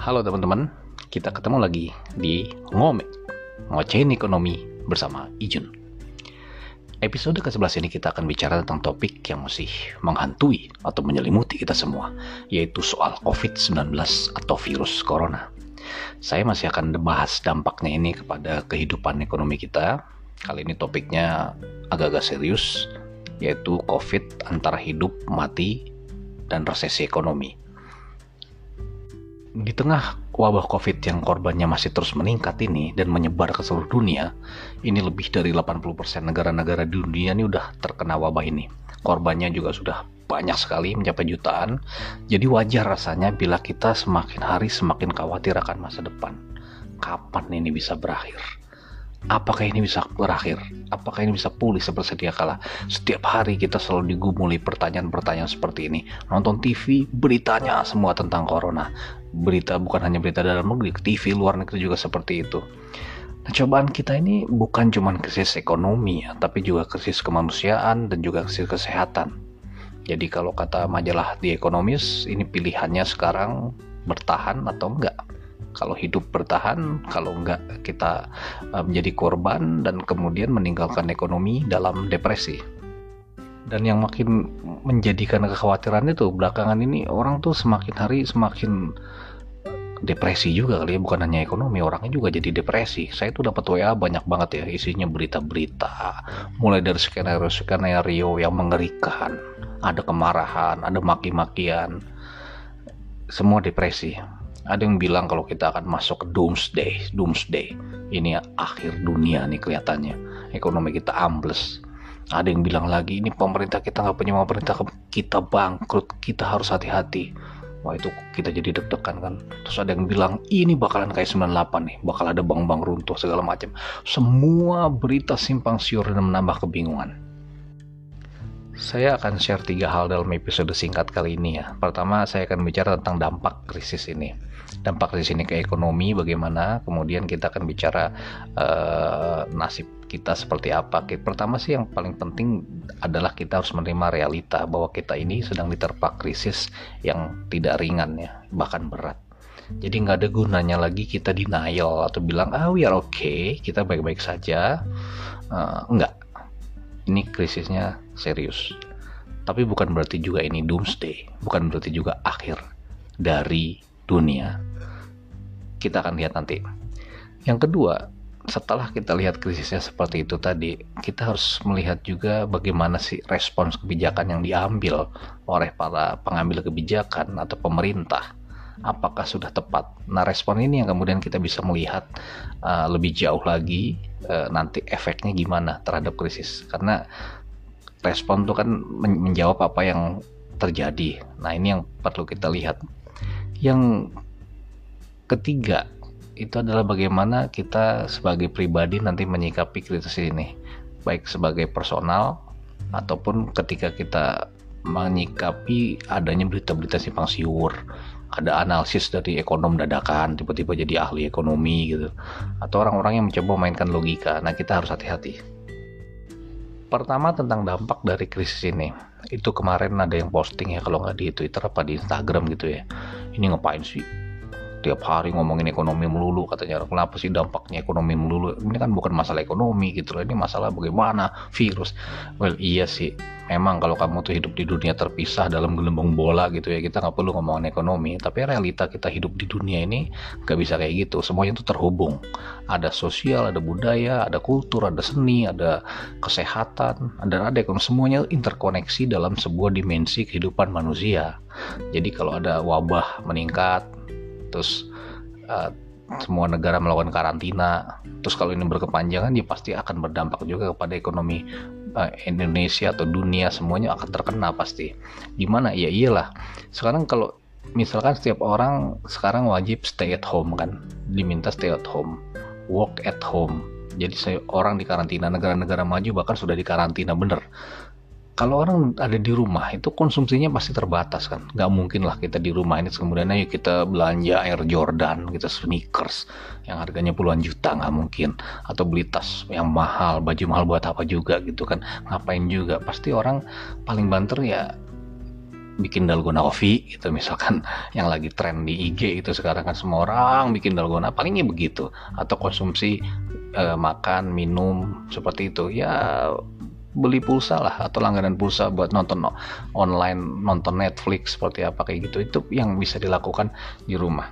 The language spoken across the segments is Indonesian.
Halo teman-teman, kita ketemu lagi di Ngome, Ngocehin Ekonomi bersama Ijun. Episode ke-11 ini kita akan bicara tentang topik yang masih menghantui atau menyelimuti kita semua, yaitu soal COVID-19 atau virus corona. Saya masih akan bahas dampaknya ini kepada kehidupan ekonomi kita. Kali ini topiknya agak-agak serius, yaitu COVID antara hidup, mati, dan resesi ekonomi di tengah wabah COVID yang korbannya masih terus meningkat ini dan menyebar ke seluruh dunia, ini lebih dari 80% negara-negara di dunia ini udah terkena wabah ini. Korbannya juga sudah banyak sekali mencapai jutaan. Jadi wajar rasanya bila kita semakin hari semakin khawatir akan masa depan. Kapan ini bisa berakhir? apakah ini bisa berakhir? Apakah ini bisa pulih seperti sedia kala? Setiap hari kita selalu digumuli pertanyaan-pertanyaan seperti ini. Nonton TV, beritanya semua tentang corona. Berita bukan hanya berita dalam negeri, TV luar negeri juga seperti itu. Nah, cobaan kita ini bukan cuma krisis ekonomi ya, tapi juga krisis kemanusiaan dan juga krisis kesehatan. Jadi kalau kata majalah The Economist, ini pilihannya sekarang bertahan atau enggak kalau hidup bertahan kalau enggak kita uh, menjadi korban dan kemudian meninggalkan ekonomi dalam depresi dan yang makin menjadikan kekhawatiran itu belakangan ini orang tuh semakin hari semakin depresi juga kali ya bukan hanya ekonomi orangnya juga jadi depresi saya tuh dapat WA banyak banget ya isinya berita-berita mulai dari skenario skenario yang mengerikan ada kemarahan ada maki-makian semua depresi ada yang bilang kalau kita akan masuk ke doomsday, doomsday. Ini akhir dunia nih kelihatannya. Ekonomi kita ambles. Ada yang bilang lagi ini pemerintah kita nggak punya pemerintah kita bangkrut, kita harus hati-hati. Wah itu kita jadi deg-degan kan. Terus ada yang bilang ini bakalan kayak 98 nih, bakal ada bank-bank runtuh segala macam. Semua berita simpang siur dan menambah kebingungan. Saya akan share tiga hal dalam episode singkat kali ini ya. Pertama, saya akan bicara tentang dampak krisis ini dampak di sini ke ekonomi bagaimana kemudian kita akan bicara uh, nasib kita seperti apa. Pertama sih yang paling penting adalah kita harus menerima realita bahwa kita ini sedang diterpa krisis yang tidak ringan ya bahkan berat. Jadi nggak ada gunanya lagi kita denial atau bilang ah we are okay kita baik-baik saja. Uh, enggak ini krisisnya serius. Tapi bukan berarti juga ini doomsday bukan berarti juga akhir dari dunia. Kita akan lihat nanti. Yang kedua, setelah kita lihat krisisnya seperti itu tadi, kita harus melihat juga bagaimana sih respons kebijakan yang diambil oleh para pengambil kebijakan atau pemerintah. Apakah sudah tepat? Nah, respon ini yang kemudian kita bisa melihat uh, lebih jauh lagi uh, nanti efeknya gimana terhadap krisis. Karena respon itu kan menjawab apa yang terjadi. Nah, ini yang perlu kita lihat yang ketiga itu adalah bagaimana kita sebagai pribadi nanti menyikapi krisis ini, baik sebagai personal ataupun ketika kita menyikapi adanya berita-berita simpang siur, ada analisis dari ekonom dadakan tiba-tiba jadi ahli ekonomi gitu, atau orang-orang yang mencoba mainkan logika. Nah kita harus hati-hati. Pertama tentang dampak dari krisis ini, itu kemarin ada yang posting ya kalau nggak di Twitter apa di Instagram gitu ya ini ngapain sih tiap hari ngomongin ekonomi melulu katanya. Kenapa sih dampaknya ekonomi melulu? Ini kan bukan masalah ekonomi gitu loh. Ini masalah bagaimana virus. Well iya sih. Memang kalau kamu tuh hidup di dunia terpisah dalam gelembung bola gitu ya kita nggak perlu ngomongin ekonomi. Tapi realita kita hidup di dunia ini nggak bisa kayak gitu. Semuanya itu terhubung. Ada sosial ada budaya ada kultur ada seni ada kesehatan. Ada ada ekonomi. Semuanya interkoneksi dalam sebuah dimensi kehidupan manusia. Jadi kalau ada wabah meningkat terus uh, semua negara melakukan karantina. Terus kalau ini berkepanjangan ya pasti akan berdampak juga kepada ekonomi uh, Indonesia atau dunia semuanya akan terkena pasti. Gimana? Ya iyalah. Sekarang kalau misalkan setiap orang sekarang wajib stay at home kan? Diminta stay at home work at home. Jadi saya orang di karantina negara-negara maju bahkan sudah di karantina bener kalau orang ada di rumah itu konsumsinya pasti terbatas kan? Nggak mungkin lah kita di rumah ini kemudian ayo kita belanja Air Jordan kita sneakers yang harganya puluhan juta nggak mungkin. Atau beli tas yang mahal baju mahal buat apa juga gitu kan? Ngapain juga? Pasti orang paling banter ya bikin dalgona coffee gitu misalkan yang lagi tren di IG itu sekarang kan semua orang bikin dalgona palingnya begitu. Atau konsumsi uh, makan minum seperti itu. Ya beli pulsa lah atau langganan pulsa buat nonton online nonton Netflix seperti apa kayak gitu itu yang bisa dilakukan di rumah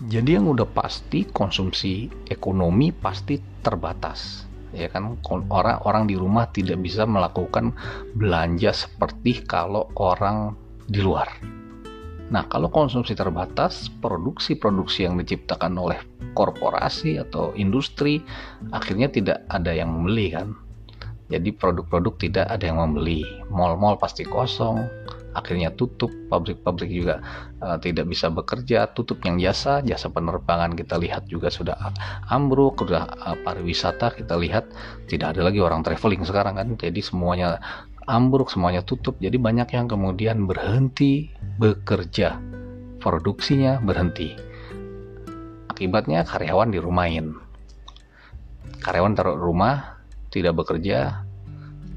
jadi yang udah pasti konsumsi ekonomi pasti terbatas ya kan orang orang di rumah tidak bisa melakukan belanja seperti kalau orang di luar. Nah, kalau konsumsi terbatas, produksi-produksi yang diciptakan oleh korporasi atau industri akhirnya tidak ada yang membeli kan. Jadi produk-produk tidak ada yang membeli. Mall-mall pasti kosong, akhirnya tutup pabrik-pabrik juga uh, tidak bisa bekerja tutup yang jasa jasa penerbangan kita lihat juga sudah ambruk sudah uh, pariwisata kita lihat tidak ada lagi orang traveling sekarang kan. Jadi semuanya ambruk semuanya tutup. Jadi banyak yang kemudian berhenti bekerja. Produksinya berhenti. Akibatnya karyawan dirumahin. Karyawan taruh rumah tidak bekerja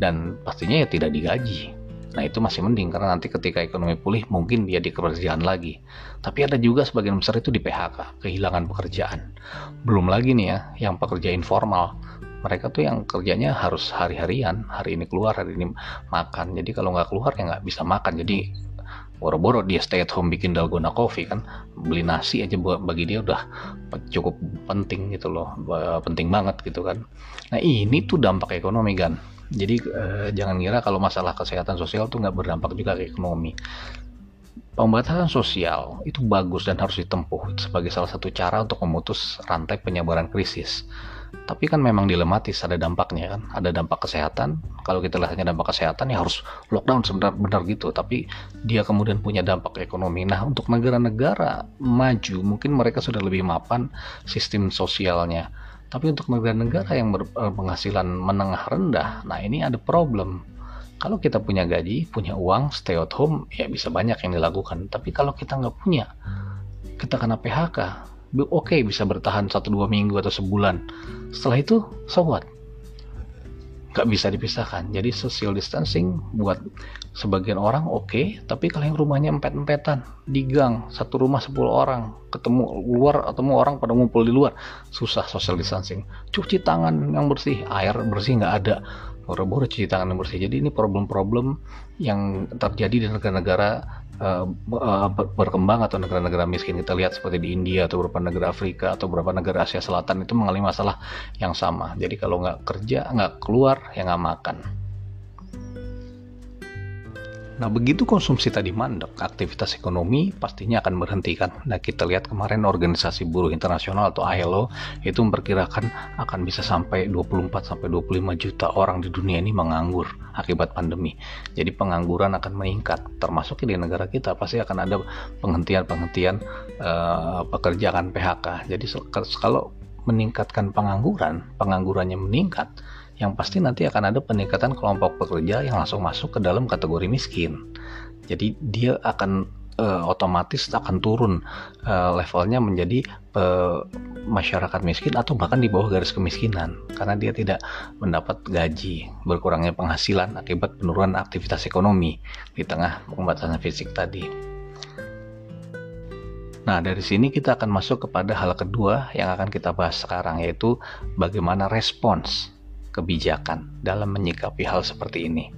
dan pastinya ya tidak digaji Nah itu masih mending karena nanti ketika ekonomi pulih mungkin dia di kerjaan lagi. Tapi ada juga sebagian besar itu di PHK, kehilangan pekerjaan. Belum lagi nih ya, yang pekerja informal. Mereka tuh yang kerjanya harus hari-harian, hari ini keluar, hari ini makan. Jadi kalau nggak keluar ya nggak bisa makan. Jadi boro-boro dia stay at home bikin dalgona coffee kan beli nasi aja buat bagi dia udah cukup penting gitu loh penting banget gitu kan nah ini tuh dampak ekonomi kan jadi eh, jangan kira kalau masalah kesehatan sosial tuh nggak berdampak juga ke ekonomi. Pembatasan sosial itu bagus dan harus ditempuh sebagai salah satu cara untuk memutus rantai penyebaran krisis. Tapi kan memang dilematis ada dampaknya kan, ada dampak kesehatan. Kalau kita lihatnya dampak kesehatan ya harus lockdown sebenar-benar gitu. Tapi dia kemudian punya dampak ekonomi. Nah untuk negara-negara maju mungkin mereka sudah lebih mapan sistem sosialnya tapi untuk negara-negara yang berpenghasilan menengah rendah, nah ini ada problem. Kalau kita punya gaji, punya uang, stay at home, ya bisa banyak yang dilakukan. Tapi kalau kita nggak punya, kita kena PHK, oke okay, bisa bertahan satu dua minggu atau sebulan. Setelah itu, so what? Nggak bisa dipisahkan. Jadi social distancing buat sebagian orang oke, okay, tapi kalau yang rumahnya empet-empetan di gang, satu rumah 10 orang, ketemu luar ketemu orang pada ngumpul di luar, susah social distancing. Cuci tangan yang bersih, air bersih nggak ada. Boro-boro cuci tangan yang bersih. Jadi ini problem-problem yang terjadi di negara-negara uh, berkembang atau negara-negara miskin. Kita lihat seperti di India atau beberapa negara Afrika atau beberapa negara Asia Selatan itu mengalami masalah yang sama. Jadi kalau nggak kerja nggak keluar ya nggak makan Nah, begitu konsumsi tadi mandek, aktivitas ekonomi pastinya akan berhentikan. Nah, kita lihat kemarin Organisasi Buruh Internasional atau ILO itu memperkirakan akan bisa sampai 24 sampai 25 juta orang di dunia ini menganggur akibat pandemi. Jadi pengangguran akan meningkat, termasuk di negara kita pasti akan ada penghentian-penghentian uh, pekerjaan PHK. Jadi kalau meningkatkan pengangguran, penganggurannya meningkat, yang pasti nanti akan ada peningkatan kelompok pekerja yang langsung masuk ke dalam kategori miskin. Jadi dia akan uh, otomatis akan turun uh, levelnya menjadi uh, masyarakat miskin atau bahkan di bawah garis kemiskinan karena dia tidak mendapat gaji, berkurangnya penghasilan akibat penurunan aktivitas ekonomi di tengah pembatasan fisik tadi. Nah, dari sini kita akan masuk kepada hal kedua yang akan kita bahas sekarang yaitu bagaimana respons kebijakan dalam menyikapi hal seperti ini.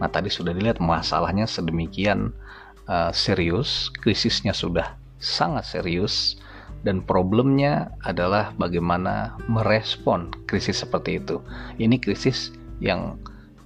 Nah, tadi sudah dilihat masalahnya sedemikian uh, serius, krisisnya sudah sangat serius, dan problemnya adalah bagaimana merespon krisis seperti itu. Ini krisis yang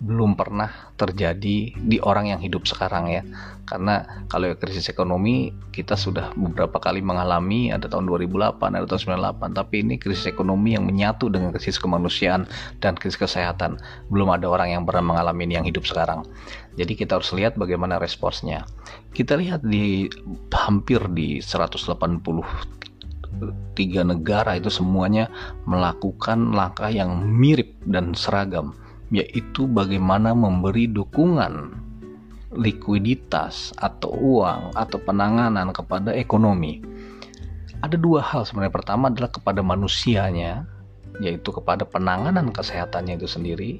belum pernah terjadi di orang yang hidup sekarang ya. Karena kalau krisis ekonomi kita sudah beberapa kali mengalami ada tahun 2008 ada tahun 98 tapi ini krisis ekonomi yang menyatu dengan krisis kemanusiaan dan krisis kesehatan. Belum ada orang yang pernah mengalami ini yang hidup sekarang. Jadi kita harus lihat bagaimana responsnya kita lihat di hampir di 180 tiga negara itu semuanya melakukan langkah yang mirip dan seragam yaitu bagaimana memberi dukungan likuiditas atau uang atau penanganan kepada ekonomi. Ada dua hal sebenarnya. Pertama adalah kepada manusianya, yaitu kepada penanganan kesehatannya itu sendiri.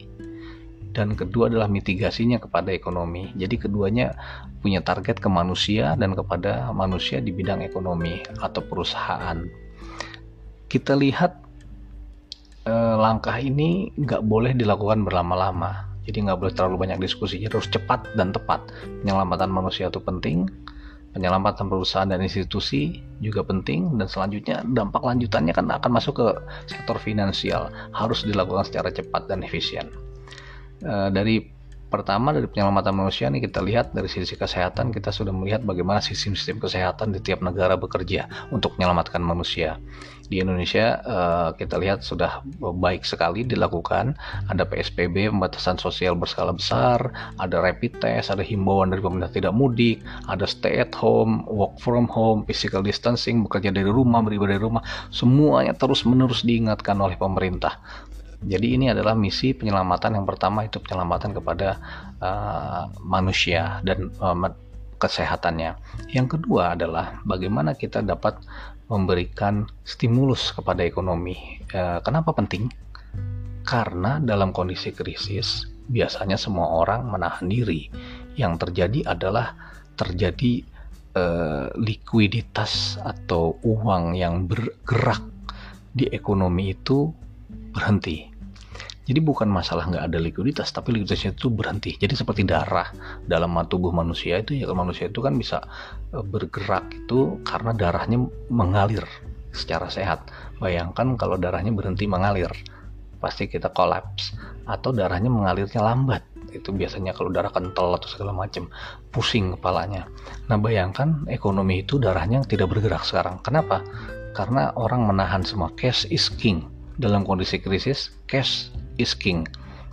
dan kedua adalah mitigasinya kepada ekonomi. Jadi keduanya punya target ke manusia dan kepada manusia di bidang ekonomi atau perusahaan. Kita lihat eh, langkah ini nggak boleh dilakukan berlama-lama. Jadi nggak boleh terlalu banyak diskusi, harus cepat dan tepat. Penyelamatan manusia itu penting, penyelamatan perusahaan dan institusi juga penting dan selanjutnya dampak lanjutannya kan akan masuk ke sektor finansial harus dilakukan secara cepat dan efisien. Eh, dari pertama dari penyelamatan manusia nih kita lihat dari sisi kesehatan kita sudah melihat bagaimana sistem-sistem kesehatan di tiap negara bekerja untuk menyelamatkan manusia. Di Indonesia uh, kita lihat sudah baik sekali dilakukan. Ada PSBB pembatasan sosial berskala besar, ada rapid test, ada himbauan dari pemerintah tidak mudik, ada stay at home, work from home, physical distancing, bekerja dari rumah, beribadah dari rumah. Semuanya terus menerus diingatkan oleh pemerintah jadi ini adalah misi penyelamatan yang pertama itu penyelamatan kepada uh, manusia dan uh, kesehatannya. Yang kedua adalah bagaimana kita dapat memberikan stimulus kepada ekonomi. Uh, kenapa penting? Karena dalam kondisi krisis biasanya semua orang menahan diri. Yang terjadi adalah terjadi uh, likuiditas atau uang yang bergerak di ekonomi itu berhenti jadi bukan masalah nggak ada likuiditas, tapi likuiditasnya itu berhenti. Jadi seperti darah dalam tubuh manusia itu ya manusia itu kan bisa e, bergerak itu karena darahnya mengalir secara sehat. Bayangkan kalau darahnya berhenti mengalir, pasti kita kolaps. Atau darahnya mengalirnya lambat, itu biasanya kalau darah kental atau segala macam pusing kepalanya. Nah bayangkan ekonomi itu darahnya tidak bergerak sekarang. Kenapa? Karena orang menahan semua cash is king dalam kondisi krisis cash is king.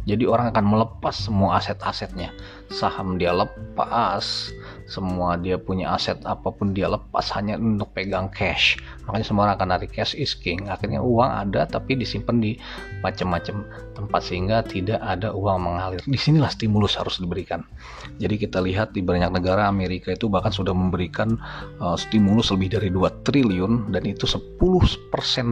Jadi orang akan melepas semua aset-asetnya. Saham dia lepas, semua dia punya aset apa pun dia lepas hanya untuk pegang cash. Makanya semua orang akan narik cash is king. Akhirnya uang ada tapi disimpan di macam-macam tempat sehingga tidak ada uang mengalir. Di sinilah stimulus harus diberikan. Jadi kita lihat di banyak negara Amerika itu bahkan sudah memberikan uh, stimulus lebih dari 2 triliun dan itu 10%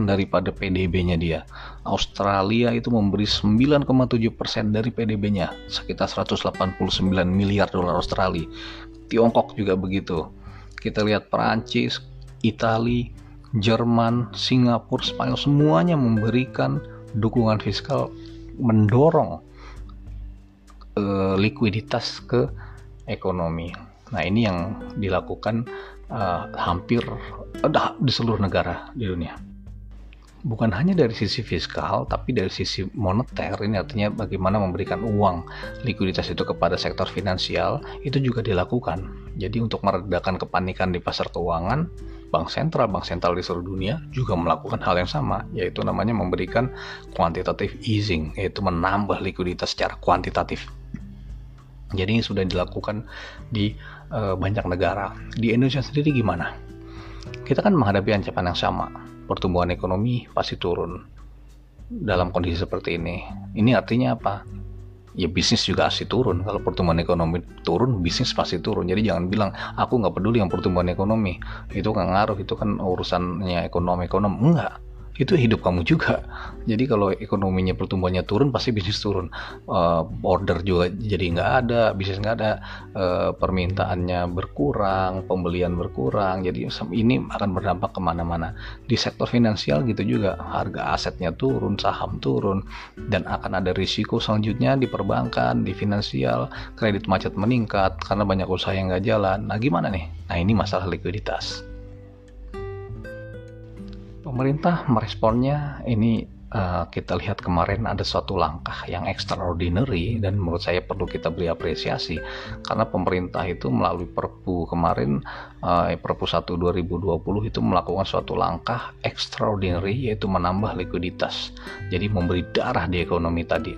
daripada PDB-nya dia. Australia itu memberi 9,7% dari PDB-nya, sekitar 189 miliar dolar Australia. Tiongkok juga begitu. Kita lihat Perancis, Italia, Jerman, Singapura, Spanyol semuanya memberikan dukungan fiskal mendorong uh, likuiditas ke ekonomi. Nah, ini yang dilakukan uh, hampir uh, di seluruh negara di dunia bukan hanya dari sisi fiskal tapi dari sisi moneter. Ini artinya bagaimana memberikan uang likuiditas itu kepada sektor finansial itu juga dilakukan. Jadi untuk meredakan kepanikan di pasar keuangan bank sentral bank sentral di seluruh dunia juga melakukan hal yang sama yaitu namanya memberikan quantitative easing yaitu menambah likuiditas secara kuantitatif. Jadi ini sudah dilakukan di uh, banyak negara. Di Indonesia sendiri gimana? Kita kan menghadapi ancaman yang sama pertumbuhan ekonomi pasti turun dalam kondisi seperti ini. Ini artinya apa? Ya bisnis juga pasti turun. Kalau pertumbuhan ekonomi turun, bisnis pasti turun. Jadi jangan bilang aku nggak peduli yang pertumbuhan ekonomi. Itu nggak ngaruh. Itu kan urusannya ekonomi ekonomi. Enggak itu hidup kamu juga. Jadi kalau ekonominya pertumbuhannya turun pasti bisnis turun. Uh, order juga jadi nggak ada, bisnis nggak ada, uh, permintaannya berkurang, pembelian berkurang. Jadi ini akan berdampak ke mana-mana. Di sektor finansial gitu juga harga asetnya turun, saham turun, dan akan ada risiko selanjutnya di perbankan, di finansial, kredit macet meningkat karena banyak usaha yang nggak jalan. Nah gimana nih? Nah ini masalah likuiditas. Pemerintah meresponnya ini uh, kita lihat kemarin ada suatu langkah yang extraordinary dan menurut saya perlu kita beri apresiasi karena pemerintah itu melalui Perpu kemarin uh, Perpu 1 2020 itu melakukan suatu langkah extraordinary yaitu menambah likuiditas. Jadi memberi darah di ekonomi tadi.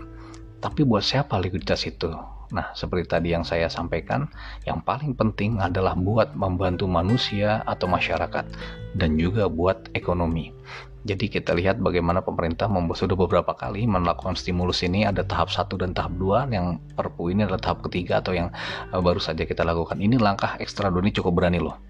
Tapi buat siapa likuiditas itu? Nah, seperti tadi yang saya sampaikan, yang paling penting adalah buat membantu manusia atau masyarakat dan juga buat ekonomi. Jadi kita lihat bagaimana pemerintah sudah beberapa kali melakukan stimulus ini ada tahap satu dan tahap dua yang perpu ini adalah tahap ketiga atau yang uh, baru saja kita lakukan. Ini langkah ekstra ini cukup berani loh.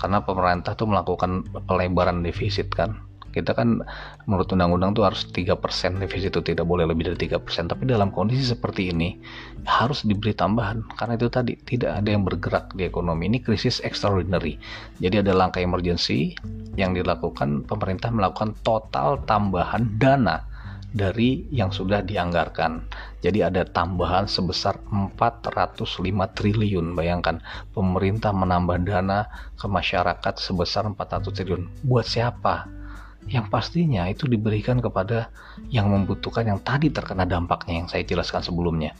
Karena pemerintah tuh melakukan pelebaran defisit kan kita kan menurut undang-undang tuh harus 3% defisit itu tidak boleh lebih dari 3% tapi dalam kondisi seperti ini harus diberi tambahan karena itu tadi tidak ada yang bergerak di ekonomi ini krisis extraordinary jadi ada langkah emergency yang dilakukan pemerintah melakukan total tambahan dana dari yang sudah dianggarkan. Jadi ada tambahan sebesar 405 triliun. Bayangkan pemerintah menambah dana ke masyarakat sebesar 400 triliun. Buat siapa? Yang pastinya itu diberikan kepada yang membutuhkan yang tadi terkena dampaknya yang saya jelaskan sebelumnya.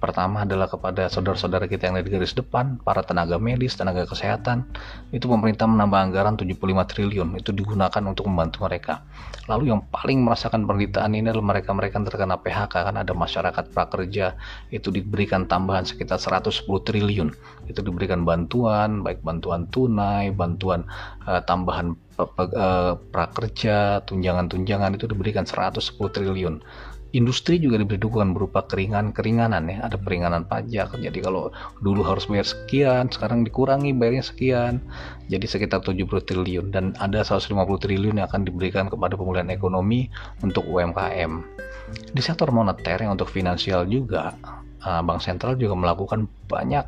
Pertama adalah kepada saudara-saudara kita yang ada di garis depan, para tenaga medis, tenaga kesehatan. Itu pemerintah menambah anggaran 75 triliun, itu digunakan untuk membantu mereka. Lalu yang paling merasakan penderitaan ini adalah mereka-mereka yang terkena PHK, kan ada masyarakat prakerja, itu diberikan tambahan sekitar 110 triliun. Itu diberikan bantuan, baik bantuan tunai, bantuan uh, tambahan uh, prakerja, tunjangan-tunjangan itu diberikan 110 triliun industri juga diberi dukungan berupa keringan-keringanan ya. Ada peringanan pajak. Jadi kalau dulu harus bayar sekian sekarang dikurangi bayarnya sekian. Jadi sekitar 70 triliun. Dan ada 150 triliun yang akan diberikan kepada pemulihan ekonomi untuk UMKM di sektor moneter yang untuk finansial juga eh, Bank Sentral juga melakukan banyak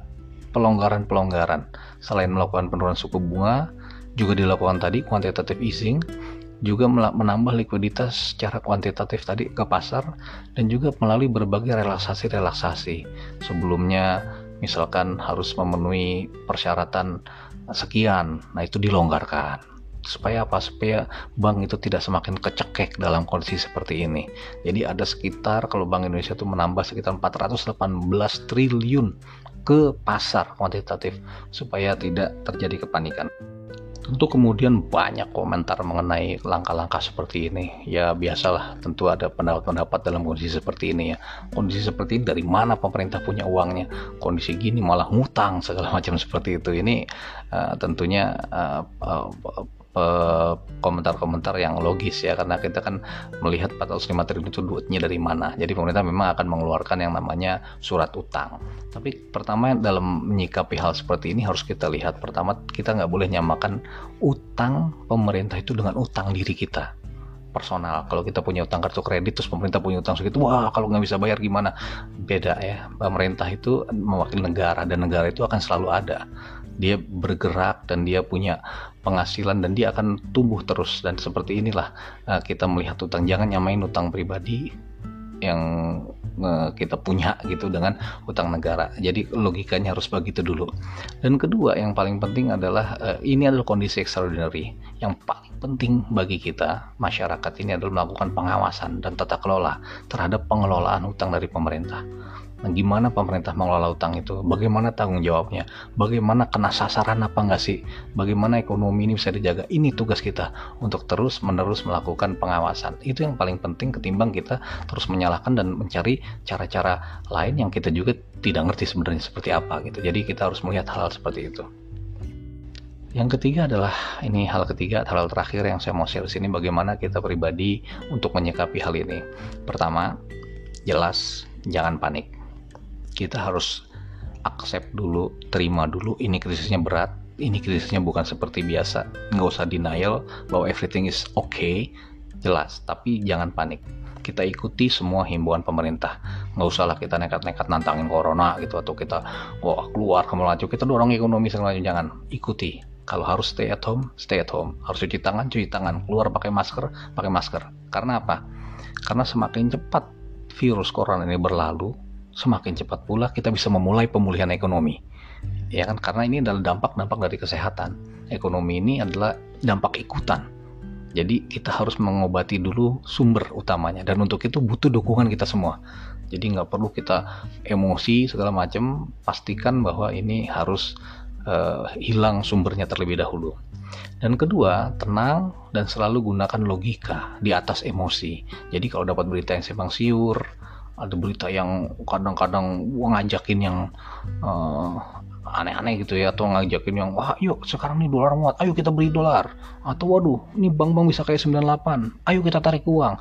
pelonggaran-pelonggaran. Selain melakukan penurunan suku bunga juga dilakukan tadi quantitative easing juga menambah likuiditas secara kuantitatif tadi ke pasar dan juga melalui berbagai relaksasi-relaksasi. Sebelumnya misalkan harus memenuhi persyaratan sekian, nah itu dilonggarkan. Supaya apa? Supaya bank itu tidak semakin kecekek dalam kondisi seperti ini. Jadi ada sekitar kalau Bank Indonesia itu menambah sekitar 418 triliun ke pasar kuantitatif supaya tidak terjadi kepanikan. Tentu kemudian banyak komentar mengenai langkah-langkah seperti ini. Ya biasalah, tentu ada pendapat-pendapat dalam kondisi seperti ini ya. Kondisi seperti ini dari mana pemerintah punya uangnya? Kondisi gini malah ngutang segala macam seperti itu. Ini uh, tentunya uh, uh, komentar-komentar yang logis ya karena kita kan melihat 405 triliun itu duitnya dari mana. Jadi pemerintah memang akan mengeluarkan yang namanya surat utang. Tapi pertama dalam menyikapi hal seperti ini harus kita lihat. Pertama kita nggak boleh nyamakan utang pemerintah itu dengan utang diri kita personal. Kalau kita punya utang kartu kredit terus pemerintah punya utang segitu, wah kalau nggak bisa bayar gimana? Beda ya. Pemerintah itu mewakili negara dan negara itu akan selalu ada dia bergerak dan dia punya penghasilan dan dia akan tumbuh terus dan seperti inilah uh, kita melihat utang jangan nyamain utang pribadi yang uh, kita punya gitu dengan utang negara jadi logikanya harus begitu dulu dan kedua yang paling penting adalah uh, ini adalah kondisi extraordinary yang paling penting bagi kita masyarakat ini adalah melakukan pengawasan dan tata kelola terhadap pengelolaan utang dari pemerintah Nah, gimana pemerintah mengelola utang itu? Bagaimana tanggung jawabnya? Bagaimana kena sasaran apa enggak sih? Bagaimana ekonomi ini bisa dijaga? Ini tugas kita untuk terus menerus melakukan pengawasan. Itu yang paling penting ketimbang kita terus menyalahkan dan mencari cara-cara lain yang kita juga tidak ngerti sebenarnya seperti apa gitu. Jadi kita harus melihat hal-hal seperti itu. Yang ketiga adalah ini hal ketiga, hal terakhir yang saya mau share sini bagaimana kita pribadi untuk menyikapi hal ini. Pertama, jelas jangan panik kita harus accept dulu, terima dulu ini krisisnya berat, ini krisisnya bukan seperti biasa. Nggak usah denial bahwa everything is okay, jelas, tapi jangan panik. Kita ikuti semua himbauan pemerintah. Nggak usah lah kita nekat-nekat nantangin corona gitu atau kita wah keluar ke melaju, kita dorong ekonomi segala. Jangan ikuti. Kalau harus stay at home, stay at home. Harus cuci tangan, cuci tangan. Keluar pakai masker, pakai masker. Karena apa? Karena semakin cepat virus corona ini berlalu, semakin cepat pula kita bisa memulai pemulihan ekonomi. Ya kan karena ini adalah dampak-dampak dari kesehatan. Ekonomi ini adalah dampak ikutan. Jadi kita harus mengobati dulu sumber utamanya dan untuk itu butuh dukungan kita semua. Jadi nggak perlu kita emosi segala macam, pastikan bahwa ini harus uh, hilang sumbernya terlebih dahulu. Dan kedua, tenang dan selalu gunakan logika di atas emosi. Jadi kalau dapat berita yang simpang siur, ada berita yang kadang-kadang ngajakin yang uh, aneh-aneh gitu ya atau ngajakin yang wah yuk sekarang nih dolar muat ayo kita beli dolar atau waduh ini bank-bank bisa kayak 98 ayo kita tarik uang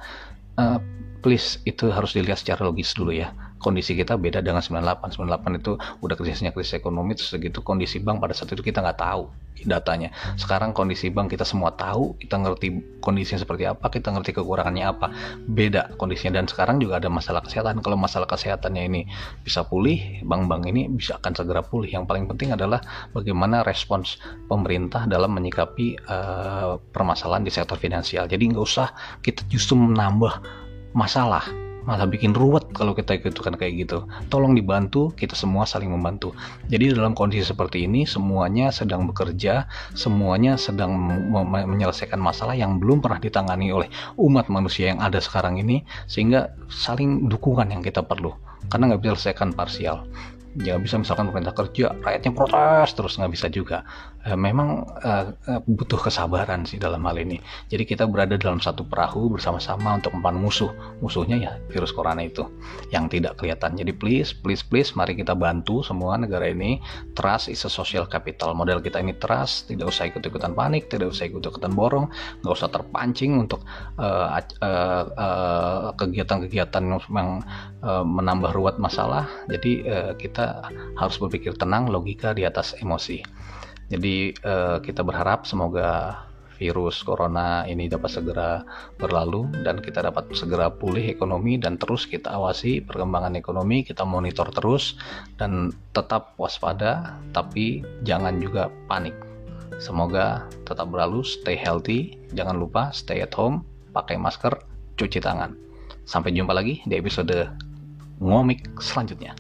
uh, please itu harus dilihat secara logis dulu ya kondisi kita beda dengan 98 98 itu udah krisisnya krisis ekonomi terus segitu kondisi bank pada saat itu kita nggak tahu datanya. Sekarang kondisi bank kita semua tahu kita ngerti kondisinya seperti apa kita ngerti kekurangannya apa. Beda kondisinya. Dan sekarang juga ada masalah kesehatan. Kalau masalah kesehatannya ini bisa pulih bank-bank ini bisa akan segera pulih. Yang paling penting adalah bagaimana respons pemerintah dalam menyikapi uh, permasalahan di sektor finansial. Jadi nggak usah kita justru menambah masalah malah bikin ruwet kalau kita ikutkan kayak gitu. Tolong dibantu, kita semua saling membantu. Jadi dalam kondisi seperti ini semuanya sedang bekerja, semuanya sedang menyelesaikan masalah yang belum pernah ditangani oleh umat manusia yang ada sekarang ini sehingga saling dukungan yang kita perlu karena nggak bisa selesaikan parsial ya bisa misalkan pemerintah kerja rakyatnya protes terus nggak bisa juga e, memang e, butuh kesabaran sih dalam hal ini. Jadi kita berada dalam satu perahu bersama-sama untuk mempan musuh. Musuhnya ya virus corona itu yang tidak kelihatan. Jadi please please please mari kita bantu semua negara ini. Trust is a social capital. Model kita ini trust tidak usah ikut-ikutan panik tidak usah ikut-ikutan borong nggak usah terpancing untuk kegiatan-kegiatan uh, uh, uh, yang uh, menambah ruwet masalah. Jadi kita harus berpikir tenang, logika di atas emosi. Jadi uh, kita berharap semoga virus corona ini dapat segera berlalu dan kita dapat segera pulih ekonomi dan terus kita awasi perkembangan ekonomi, kita monitor terus dan tetap waspada tapi jangan juga panik. Semoga tetap berlalu, stay healthy, jangan lupa stay at home, pakai masker, cuci tangan. Sampai jumpa lagi di episode ngomik selanjutnya.